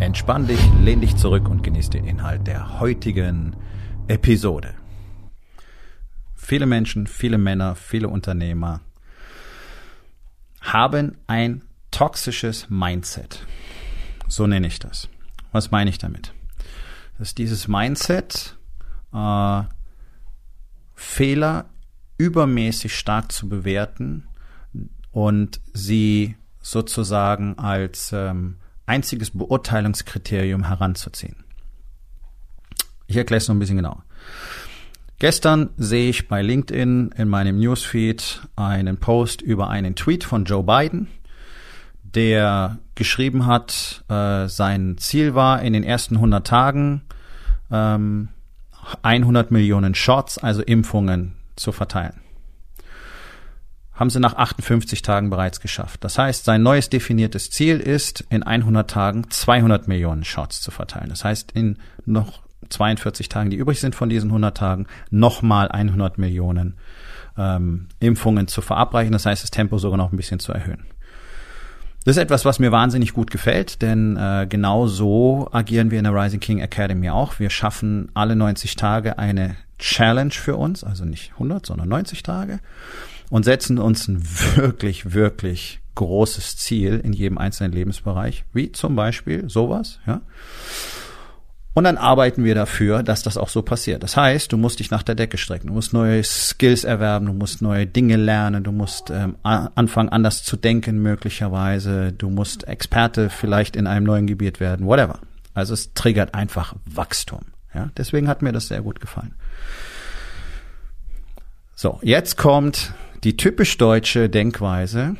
Entspann dich, lehn dich zurück und genieß den Inhalt der heutigen Episode. Viele Menschen, viele Männer, viele Unternehmer haben ein toxisches Mindset. So nenne ich das. Was meine ich damit? Dass dieses Mindset äh, Fehler übermäßig stark zu bewerten und sie sozusagen als ähm, einziges Beurteilungskriterium heranzuziehen. Ich erkläre es noch ein bisschen genauer. Gestern sehe ich bei LinkedIn in meinem Newsfeed einen Post über einen Tweet von Joe Biden, der geschrieben hat, äh, sein Ziel war in den ersten 100 Tagen ähm, 100 Millionen Shots, also Impfungen, zu verteilen haben sie nach 58 Tagen bereits geschafft. Das heißt, sein neues definiertes Ziel ist, in 100 Tagen 200 Millionen Shots zu verteilen. Das heißt, in noch 42 Tagen, die übrig sind von diesen 100 Tagen, nochmal 100 Millionen ähm, Impfungen zu verabreichen. Das heißt, das Tempo sogar noch ein bisschen zu erhöhen. Das ist etwas, was mir wahnsinnig gut gefällt, denn äh, genau so agieren wir in der Rising King Academy auch. Wir schaffen alle 90 Tage eine Challenge für uns, also nicht 100, sondern 90 Tage und setzen uns ein wirklich, wirklich großes Ziel in jedem einzelnen Lebensbereich, wie zum Beispiel sowas, ja. Und dann arbeiten wir dafür, dass das auch so passiert. Das heißt, du musst dich nach der Decke strecken, du musst neue Skills erwerben, du musst neue Dinge lernen, du musst ähm, anfangen, anders zu denken möglicherweise, du musst Experte vielleicht in einem neuen Gebiet werden, whatever. Also es triggert einfach Wachstum. Ja, deswegen hat mir das sehr gut gefallen. So, jetzt kommt die typisch deutsche Denkweise,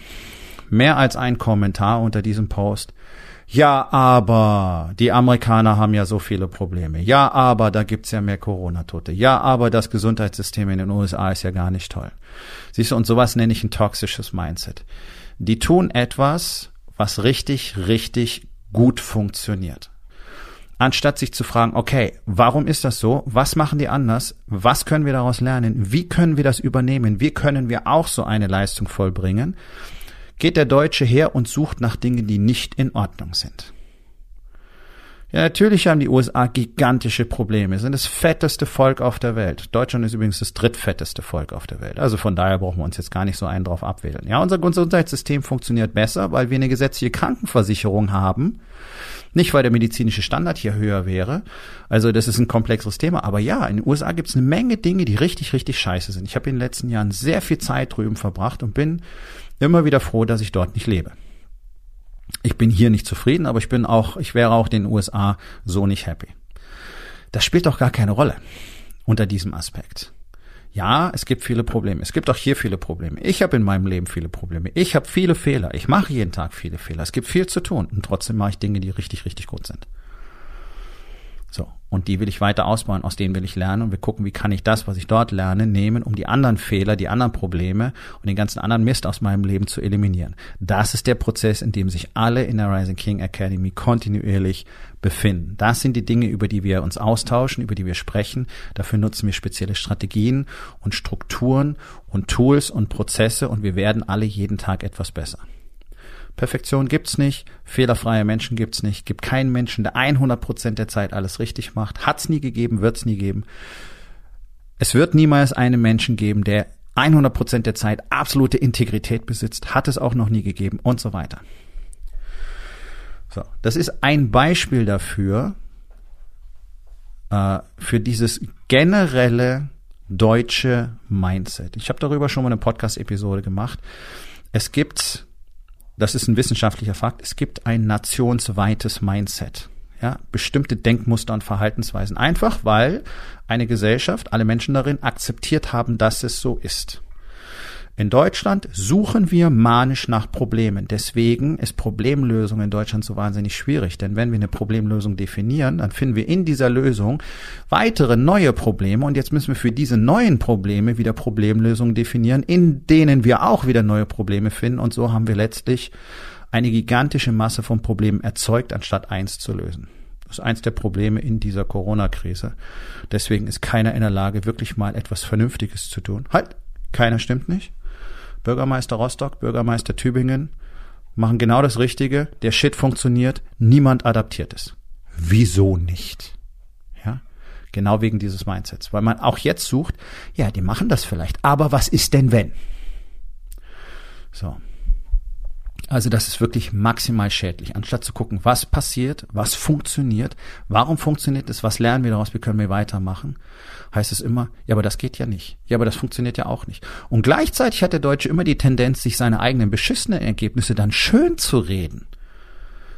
mehr als ein Kommentar unter diesem Post. Ja, aber die Amerikaner haben ja so viele Probleme. Ja, aber da gibt's ja mehr Corona-Tote. Ja, aber das Gesundheitssystem in den USA ist ja gar nicht toll. Siehst du, und sowas nenne ich ein toxisches Mindset. Die tun etwas, was richtig, richtig gut funktioniert anstatt sich zu fragen, okay, warum ist das so? Was machen die anders? Was können wir daraus lernen? Wie können wir das übernehmen? Wie können wir auch so eine Leistung vollbringen? Geht der Deutsche her und sucht nach Dingen, die nicht in Ordnung sind. Ja, natürlich haben die USA gigantische Probleme, sind das fetteste Volk auf der Welt. Deutschland ist übrigens das drittfetteste Volk auf der Welt. Also von daher brauchen wir uns jetzt gar nicht so einen drauf abwählen. Ja, unser Gesundheitssystem funktioniert besser, weil wir eine gesetzliche Krankenversicherung haben. Nicht, weil der medizinische Standard hier höher wäre. Also das ist ein komplexeres Thema. Aber ja, in den USA gibt es eine Menge Dinge, die richtig, richtig scheiße sind. Ich habe in den letzten Jahren sehr viel Zeit drüben verbracht und bin immer wieder froh, dass ich dort nicht lebe ich bin hier nicht zufrieden, aber ich bin auch, ich wäre auch den USA so nicht happy. Das spielt doch gar keine Rolle unter diesem Aspekt. Ja, es gibt viele Probleme. Es gibt auch hier viele Probleme. Ich habe in meinem Leben viele Probleme. Ich habe viele Fehler. Ich mache jeden Tag viele Fehler. Es gibt viel zu tun und trotzdem mache ich Dinge, die richtig, richtig gut sind. Und die will ich weiter ausbauen, aus denen will ich lernen und wir gucken, wie kann ich das, was ich dort lerne, nehmen, um die anderen Fehler, die anderen Probleme und den ganzen anderen Mist aus meinem Leben zu eliminieren. Das ist der Prozess, in dem sich alle in der Rising King Academy kontinuierlich befinden. Das sind die Dinge, über die wir uns austauschen, über die wir sprechen. Dafür nutzen wir spezielle Strategien und Strukturen und Tools und Prozesse und wir werden alle jeden Tag etwas besser. Perfektion gibt's nicht, fehlerfreie Menschen gibt's nicht, gibt keinen Menschen, der 100 Prozent der Zeit alles richtig macht. Hat's nie gegeben, wird's nie geben. Es wird niemals einen Menschen geben, der 100 Prozent der Zeit absolute Integrität besitzt, hat es auch noch nie gegeben und so weiter. So, das ist ein Beispiel dafür, äh, für dieses generelle deutsche Mindset. Ich habe darüber schon mal eine Podcast-Episode gemacht. Es gibt das ist ein wissenschaftlicher Fakt, es gibt ein nationsweites Mindset. Ja, bestimmte Denkmuster und Verhaltensweisen. Einfach weil eine Gesellschaft, alle Menschen darin akzeptiert haben, dass es so ist. In Deutschland suchen wir manisch nach Problemen. Deswegen ist Problemlösung in Deutschland so wahnsinnig schwierig. Denn wenn wir eine Problemlösung definieren, dann finden wir in dieser Lösung weitere neue Probleme. Und jetzt müssen wir für diese neuen Probleme wieder Problemlösungen definieren, in denen wir auch wieder neue Probleme finden. Und so haben wir letztlich eine gigantische Masse von Problemen erzeugt, anstatt eins zu lösen. Das ist eins der Probleme in dieser Corona-Krise. Deswegen ist keiner in der Lage, wirklich mal etwas Vernünftiges zu tun. Halt, keiner stimmt nicht. Bürgermeister Rostock, Bürgermeister Tübingen machen genau das Richtige. Der Shit funktioniert. Niemand adaptiert es. Wieso nicht? Ja, genau wegen dieses Mindsets. Weil man auch jetzt sucht, ja, die machen das vielleicht. Aber was ist denn wenn? So. Also das ist wirklich maximal schädlich. Anstatt zu gucken, was passiert, was funktioniert, warum funktioniert es, was lernen wir daraus, wie können wir weitermachen, heißt es immer, ja, aber das geht ja nicht. Ja, aber das funktioniert ja auch nicht. Und gleichzeitig hat der Deutsche immer die Tendenz, sich seine eigenen beschissenen Ergebnisse dann schön zu reden.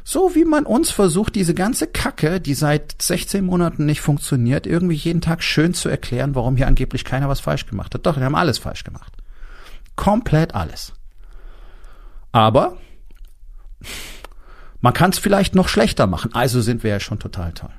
So wie man uns versucht, diese ganze Kacke, die seit 16 Monaten nicht funktioniert, irgendwie jeden Tag schön zu erklären, warum hier angeblich keiner was falsch gemacht hat. Doch, wir haben alles falsch gemacht. Komplett alles. Aber man kann es vielleicht noch schlechter machen. Also sind wir ja schon total toll.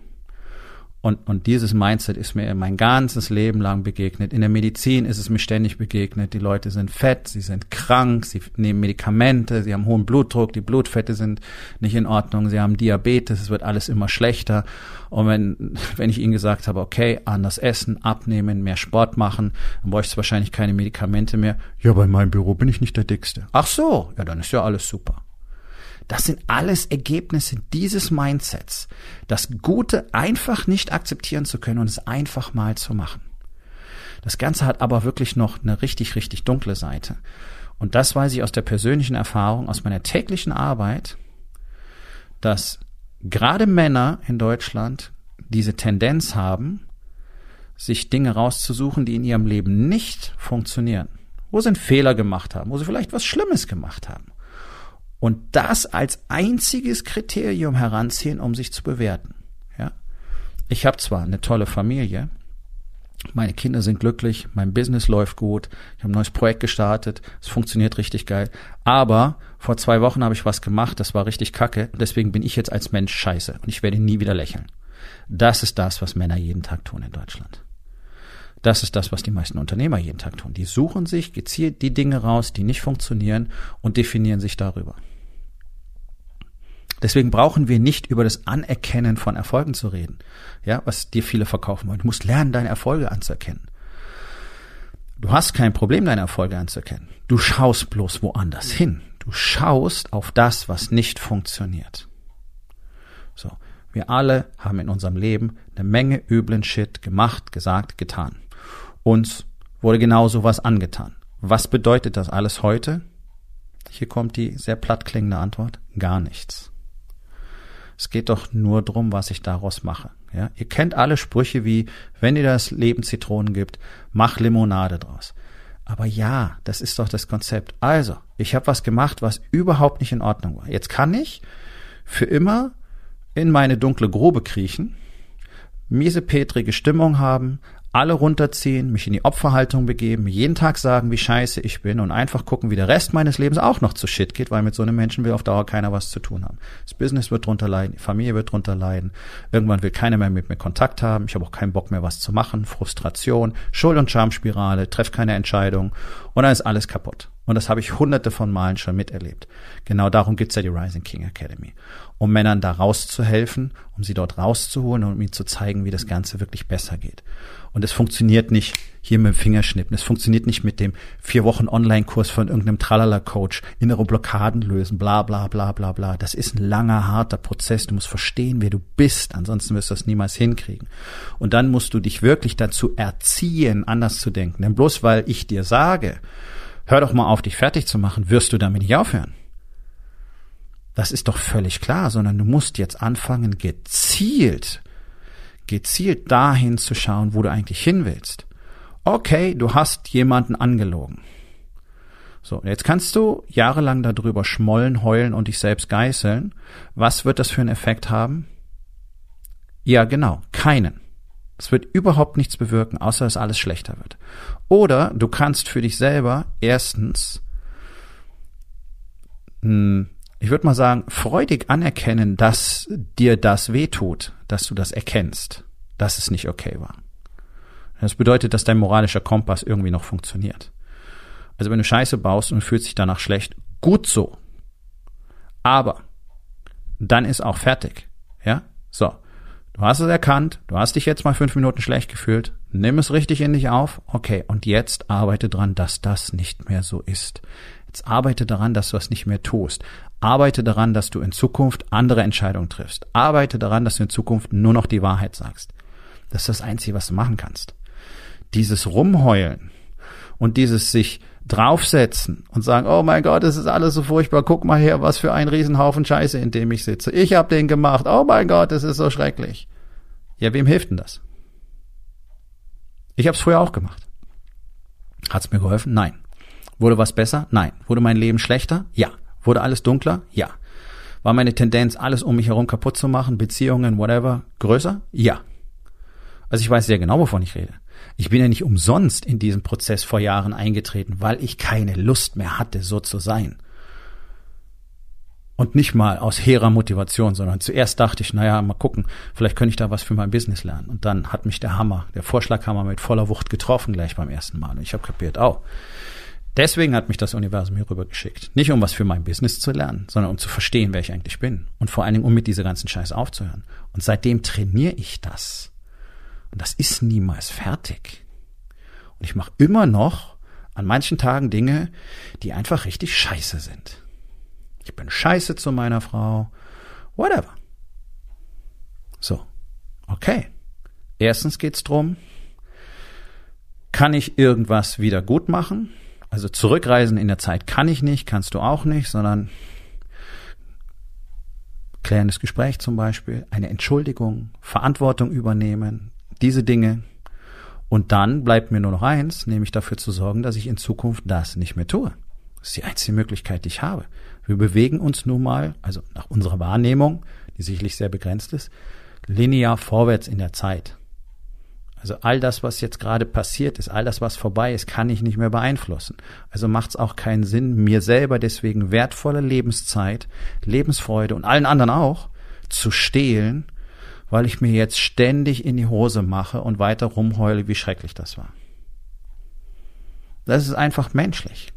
Und, und dieses Mindset ist mir mein ganzes Leben lang begegnet. In der Medizin ist es mir ständig begegnet. Die Leute sind fett, sie sind krank, sie nehmen Medikamente, sie haben hohen Blutdruck, die Blutfette sind nicht in Ordnung, sie haben Diabetes, es wird alles immer schlechter. Und wenn, wenn ich ihnen gesagt habe, okay, anders essen, abnehmen, mehr Sport machen, dann bräuchte es wahrscheinlich keine Medikamente mehr. Ja, bei meinem Büro bin ich nicht der Dickste. Ach so, ja, dann ist ja alles super. Das sind alles Ergebnisse dieses Mindsets, das Gute einfach nicht akzeptieren zu können und es einfach mal zu machen. Das Ganze hat aber wirklich noch eine richtig, richtig dunkle Seite. Und das weiß ich aus der persönlichen Erfahrung, aus meiner täglichen Arbeit, dass gerade Männer in Deutschland diese Tendenz haben, sich Dinge rauszusuchen, die in ihrem Leben nicht funktionieren, wo sie einen Fehler gemacht haben, wo sie vielleicht was Schlimmes gemacht haben und das als einziges Kriterium heranziehen, um sich zu bewerten. Ja, ich habe zwar eine tolle Familie, meine Kinder sind glücklich, mein Business läuft gut, ich habe ein neues Projekt gestartet, es funktioniert richtig geil. Aber vor zwei Wochen habe ich was gemacht, das war richtig kacke. Deswegen bin ich jetzt als Mensch scheiße und ich werde nie wieder lächeln. Das ist das, was Männer jeden Tag tun in Deutschland. Das ist das, was die meisten Unternehmer jeden Tag tun. Die suchen sich gezielt die Dinge raus, die nicht funktionieren und definieren sich darüber. Deswegen brauchen wir nicht über das Anerkennen von Erfolgen zu reden. Ja, was dir viele verkaufen wollen. Du musst lernen, deine Erfolge anzuerkennen. Du hast kein Problem, deine Erfolge anzuerkennen. Du schaust bloß woanders hin. Du schaust auf das, was nicht funktioniert. So. Wir alle haben in unserem Leben eine Menge üblen Shit gemacht, gesagt, getan. Uns wurde genau sowas angetan. Was bedeutet das alles heute? Hier kommt die sehr platt klingende Antwort. Gar nichts. Es geht doch nur drum, was ich daraus mache. Ja, ihr kennt alle Sprüche wie, wenn dir das Leben Zitronen gibt, mach Limonade draus. Aber ja, das ist doch das Konzept. Also, ich habe was gemacht, was überhaupt nicht in Ordnung war. Jetzt kann ich für immer in meine dunkle Grube kriechen, miese petrige Stimmung haben, alle runterziehen, mich in die Opferhaltung begeben, jeden Tag sagen, wie scheiße ich bin und einfach gucken, wie der Rest meines Lebens auch noch zu Shit geht, weil mit so einem Menschen will auf Dauer keiner was zu tun haben. Das Business wird drunter leiden, die Familie wird drunter leiden, irgendwann will keiner mehr mit mir Kontakt haben, ich habe auch keinen Bock mehr was zu machen, Frustration, Schuld- und Schamspirale, treff keine Entscheidung und dann ist alles kaputt. Und das habe ich hunderte von Malen schon miterlebt. Genau darum gibt's ja die Rising King Academy. Um Männern da rauszuhelfen, um sie dort rauszuholen und um ihnen zu zeigen, wie das Ganze wirklich besser geht. Und es funktioniert nicht hier mit dem Fingerschnippen. Es funktioniert nicht mit dem vier Wochen Online-Kurs von irgendeinem Tralala-Coach, innere Blockaden lösen, bla bla bla bla bla. Das ist ein langer, harter Prozess. Du musst verstehen, wer du bist. Ansonsten wirst du das niemals hinkriegen. Und dann musst du dich wirklich dazu erziehen, anders zu denken. Denn bloß weil ich dir sage, hör doch mal auf, dich fertig zu machen, wirst du damit nicht aufhören. Das ist doch völlig klar, sondern du musst jetzt anfangen, gezielt gezielt dahin zu schauen, wo du eigentlich hin willst. Okay, du hast jemanden angelogen. So, jetzt kannst du jahrelang darüber schmollen, heulen und dich selbst geißeln. Was wird das für einen Effekt haben? Ja, genau, keinen. Das wird überhaupt nichts bewirken, außer dass alles schlechter wird. Oder du kannst für dich selber erstens, hm, ich würde mal sagen, freudig anerkennen, dass dir das wehtut, dass du das erkennst, dass es nicht okay war. Das bedeutet, dass dein moralischer Kompass irgendwie noch funktioniert. Also wenn du Scheiße baust und fühlst dich danach schlecht, gut so. Aber dann ist auch fertig. Ja? So. Du hast es erkannt, du hast dich jetzt mal fünf Minuten schlecht gefühlt, nimm es richtig in dich auf, okay, und jetzt arbeite dran, dass das nicht mehr so ist. Jetzt arbeite daran, dass du das nicht mehr tust. Arbeite daran, dass du in Zukunft andere Entscheidungen triffst. Arbeite daran, dass du in Zukunft nur noch die Wahrheit sagst. Das ist das Einzige, was du machen kannst. Dieses Rumheulen und dieses sich draufsetzen und sagen, oh mein Gott, es ist alles so furchtbar, guck mal her, was für ein Riesenhaufen Scheiße, in dem ich sitze. Ich habe den gemacht, oh mein Gott, es ist so schrecklich. Ja, wem hilft denn das? Ich habe es früher auch gemacht. Hat's mir geholfen? Nein. Wurde was besser? Nein. Wurde mein Leben schlechter? Ja. Wurde alles dunkler? Ja. War meine Tendenz, alles um mich herum kaputt zu machen, Beziehungen, whatever, größer? Ja. Also ich weiß sehr genau, wovon ich rede. Ich bin ja nicht umsonst in diesen Prozess vor Jahren eingetreten, weil ich keine Lust mehr hatte, so zu sein. Und nicht mal aus hehrer Motivation, sondern zuerst dachte ich, naja, mal gucken, vielleicht könnte ich da was für mein Business lernen. Und dann hat mich der Hammer, der Vorschlaghammer mit voller Wucht getroffen gleich beim ersten Mal. Und ich habe kapiert, oh, deswegen hat mich das Universum hier rüber geschickt. Nicht um was für mein Business zu lernen, sondern um zu verstehen, wer ich eigentlich bin. Und vor allen Dingen, um mit dieser ganzen Scheiß aufzuhören. Und seitdem trainiere ich das. Und das ist niemals fertig. Und ich mache immer noch an manchen Tagen Dinge, die einfach richtig scheiße sind. Ich bin scheiße zu meiner Frau. Whatever. So. Okay. Erstens geht's drum, kann ich irgendwas wieder gut machen? Also zurückreisen in der Zeit kann ich nicht, kannst du auch nicht, sondern klärendes Gespräch zum Beispiel, eine Entschuldigung, Verantwortung übernehmen, diese Dinge. Und dann bleibt mir nur noch eins, nämlich dafür zu sorgen, dass ich in Zukunft das nicht mehr tue. Das ist die einzige Möglichkeit, die ich habe. Wir bewegen uns nun mal, also nach unserer Wahrnehmung, die sicherlich sehr begrenzt ist, linear vorwärts in der Zeit. Also all das, was jetzt gerade passiert ist, all das, was vorbei ist, kann ich nicht mehr beeinflussen. Also macht es auch keinen Sinn, mir selber deswegen wertvolle Lebenszeit, Lebensfreude und allen anderen auch zu stehlen weil ich mir jetzt ständig in die Hose mache und weiter rumheule, wie schrecklich das war. Das ist einfach menschlich.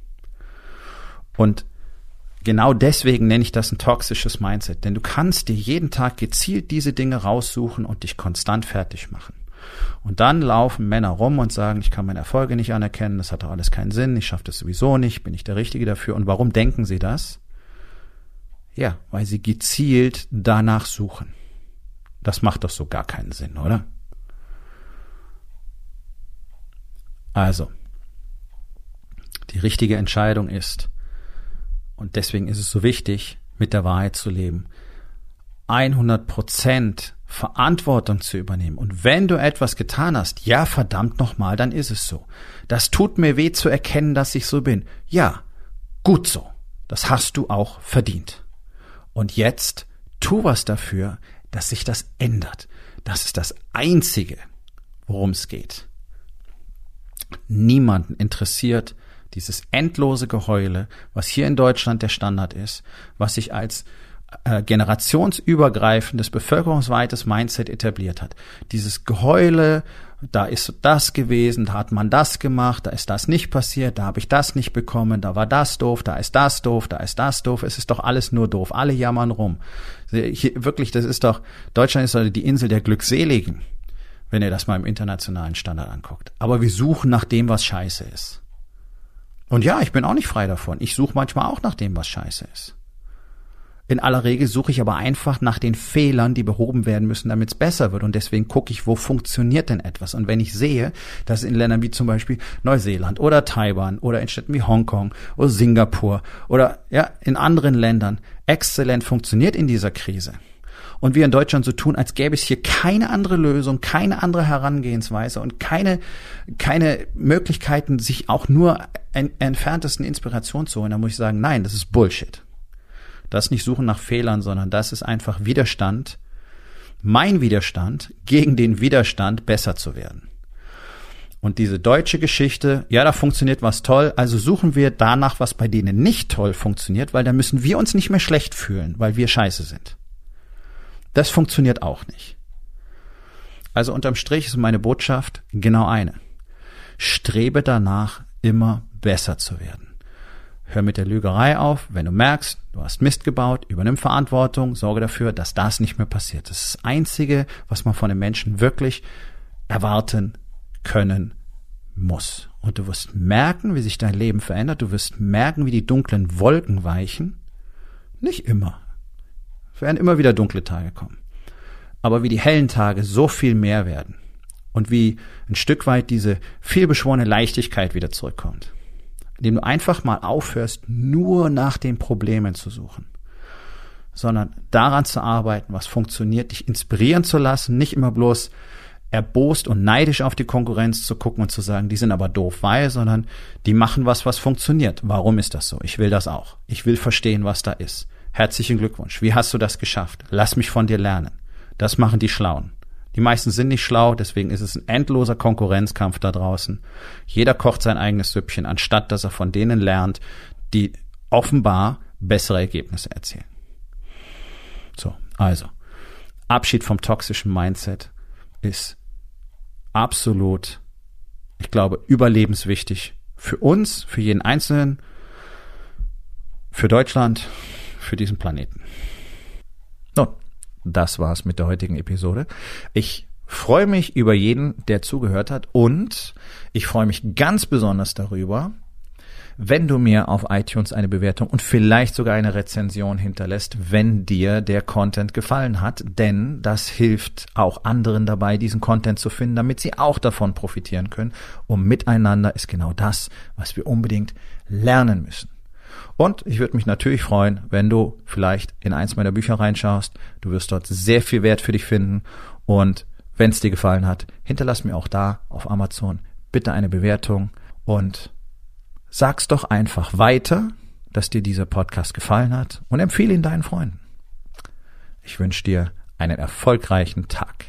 Und genau deswegen nenne ich das ein toxisches Mindset, denn du kannst dir jeden Tag gezielt diese Dinge raussuchen und dich konstant fertig machen. Und dann laufen Männer rum und sagen, ich kann meine Erfolge nicht anerkennen, das hat doch alles keinen Sinn, ich schaffe das sowieso nicht, bin ich der Richtige dafür. Und warum denken sie das? Ja, weil sie gezielt danach suchen. Das macht doch so gar keinen Sinn, oder? Also, die richtige Entscheidung ist, und deswegen ist es so wichtig, mit der Wahrheit zu leben, 100 Prozent Verantwortung zu übernehmen. Und wenn du etwas getan hast, ja, verdammt nochmal, dann ist es so. Das tut mir weh zu erkennen, dass ich so bin. Ja, gut so. Das hast du auch verdient. Und jetzt tu was dafür, dass sich das ändert. Das ist das Einzige, worum es geht. Niemanden interessiert dieses endlose Geheule, was hier in Deutschland der Standard ist, was sich als äh, generationsübergreifendes, bevölkerungsweites Mindset etabliert hat. Dieses Geheule, da ist das gewesen, da hat man das gemacht, da ist das nicht passiert, da habe ich das nicht bekommen, da war das doof, da ist das doof, da ist das doof, es ist doch alles nur doof, alle jammern rum. Wirklich, das ist doch, Deutschland ist doch die Insel der Glückseligen, wenn ihr das mal im internationalen Standard anguckt. Aber wir suchen nach dem, was scheiße ist. Und ja, ich bin auch nicht frei davon. Ich suche manchmal auch nach dem, was scheiße ist. In aller Regel suche ich aber einfach nach den Fehlern, die behoben werden müssen, damit es besser wird. Und deswegen gucke ich, wo funktioniert denn etwas. Und wenn ich sehe, dass in Ländern wie zum Beispiel Neuseeland oder Taiwan oder in Städten wie Hongkong oder Singapur oder ja, in anderen Ländern exzellent funktioniert in dieser Krise, und wir in Deutschland so tun, als gäbe es hier keine andere Lösung, keine andere Herangehensweise und keine, keine Möglichkeiten, sich auch nur en entferntesten Inspiration zu holen, dann muss ich sagen, nein, das ist Bullshit. Das nicht Suchen nach Fehlern, sondern das ist einfach Widerstand mein Widerstand gegen den Widerstand besser zu werden. Und diese deutsche Geschichte, ja, da funktioniert was toll, also suchen wir danach, was bei denen nicht toll funktioniert, weil da müssen wir uns nicht mehr schlecht fühlen, weil wir scheiße sind. Das funktioniert auch nicht. Also unterm Strich ist meine Botschaft genau eine. Strebe danach, immer besser zu werden. Hör mit der Lügerei auf, wenn du merkst, du hast Mist gebaut, übernimm Verantwortung, sorge dafür, dass das nicht mehr passiert. Das ist das Einzige, was man von den Menschen wirklich erwarten können muss. Und du wirst merken, wie sich dein Leben verändert. Du wirst merken, wie die dunklen Wolken weichen. Nicht immer. Es werden immer wieder dunkle Tage kommen. Aber wie die hellen Tage so viel mehr werden. Und wie ein Stück weit diese vielbeschworene Leichtigkeit wieder zurückkommt. Indem du einfach mal aufhörst, nur nach den Problemen zu suchen sondern daran zu arbeiten, was funktioniert, dich inspirieren zu lassen, nicht immer bloß erbost und neidisch auf die Konkurrenz zu gucken und zu sagen, die sind aber doof, weil, sondern die machen was, was funktioniert. Warum ist das so? Ich will das auch. Ich will verstehen, was da ist. Herzlichen Glückwunsch. Wie hast du das geschafft? Lass mich von dir lernen. Das machen die Schlauen. Die meisten sind nicht schlau, deswegen ist es ein endloser Konkurrenzkampf da draußen. Jeder kocht sein eigenes Süppchen, anstatt dass er von denen lernt, die offenbar bessere Ergebnisse erzielen. So, also, Abschied vom toxischen Mindset ist absolut, ich glaube, überlebenswichtig für uns, für jeden Einzelnen, für Deutschland, für diesen Planeten. Nun, das war's mit der heutigen Episode. Ich freue mich über jeden, der zugehört hat und ich freue mich ganz besonders darüber, wenn du mir auf iTunes eine Bewertung und vielleicht sogar eine Rezension hinterlässt, wenn dir der Content gefallen hat, denn das hilft auch anderen dabei, diesen Content zu finden, damit sie auch davon profitieren können. Und miteinander ist genau das, was wir unbedingt lernen müssen. Und ich würde mich natürlich freuen, wenn du vielleicht in eins meiner Bücher reinschaust. Du wirst dort sehr viel Wert für dich finden. Und wenn es dir gefallen hat, hinterlass mir auch da auf Amazon bitte eine Bewertung und sag's doch einfach weiter, dass dir dieser Podcast gefallen hat und empfehle ihn deinen Freunden. Ich wünsche dir einen erfolgreichen Tag.